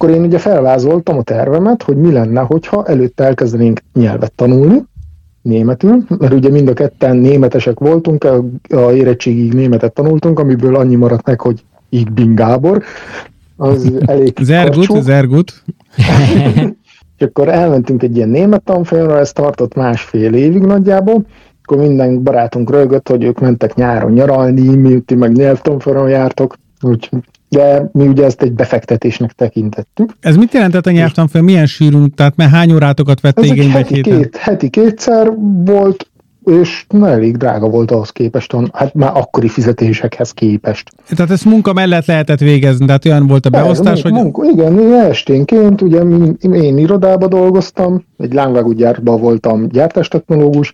akkor én ugye felvázoltam a tervemet, hogy mi lenne, hogyha előtte elkezdenénk nyelvet tanulni, németül, mert ugye mind a ketten németesek voltunk, a, a érettségig németet tanultunk, amiből annyi maradt meg, hogy így bin Gábor, az elég Zergut, Zergut. és akkor elmentünk egy ilyen német tanfolyamra, ez tartott másfél évig nagyjából, akkor minden barátunk rögött, hogy ők mentek nyáron nyaralni, mi meg nyelvtanfolyamra jártok, úgyhogy de mi ugye ezt egy befektetésnek tekintettük. Ez mit jelentett a nyelvtanfolyam? Milyen sűrűn, tehát mert hány órátokat vett igénybe egy héten? Két, heti kétszer volt, és na, elég drága volt ahhoz képest, hát már akkori fizetésekhez képest. Tehát ezt munka mellett lehetett végezni, tehát olyan volt a beosztás, hogy... Munka, igen, esténként, ugye én irodába dolgoztam, egy lángvágúgyárban voltam gyártástechnológus,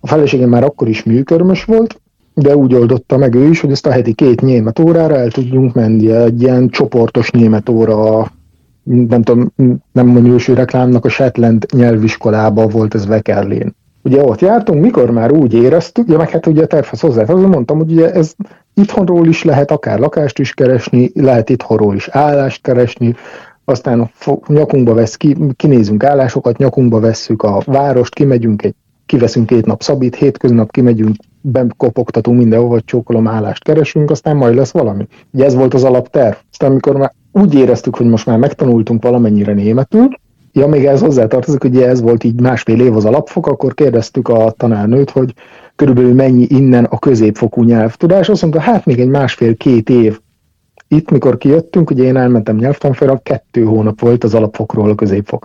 a feleségem már akkor is műkörmös volt, de úgy oldotta meg ő is, hogy ezt a heti két német órára el tudjunk menni, egy ilyen csoportos német óra, nem tudom, nem minősű reklámnak a Shetland nyelviskolába volt ez Vekerlén. Ugye ott jártunk, mikor már úgy éreztük, ja meg hát ugye a tervhez hozzá, azon mondtam, hogy ugye ez itthonról is lehet akár lakást is keresni, lehet itthonról is állást keresni, aztán nyakunkba vesz, ki, kinézünk állásokat, nyakunkba vesszük a várost, kimegyünk egy kiveszünk két nap szabít, hétköznap kimegyünk, bekopogtatunk mindenhova, csókolom állást keresünk, aztán majd lesz valami. Ugye ez volt az alapterv. Aztán amikor már úgy éreztük, hogy most már megtanultunk valamennyire németül, ja, még ez hozzátartozik, hogy ez volt így másfél év az alapfok, akkor kérdeztük a tanárnőt, hogy körülbelül mennyi innen a középfokú nyelvtudás. Azt mondta, hát még egy másfél-két év. Itt, mikor kijöttünk, ugye én elmentem nyelvtanfolyamra, kettő hónap volt az alapfokról a középfok.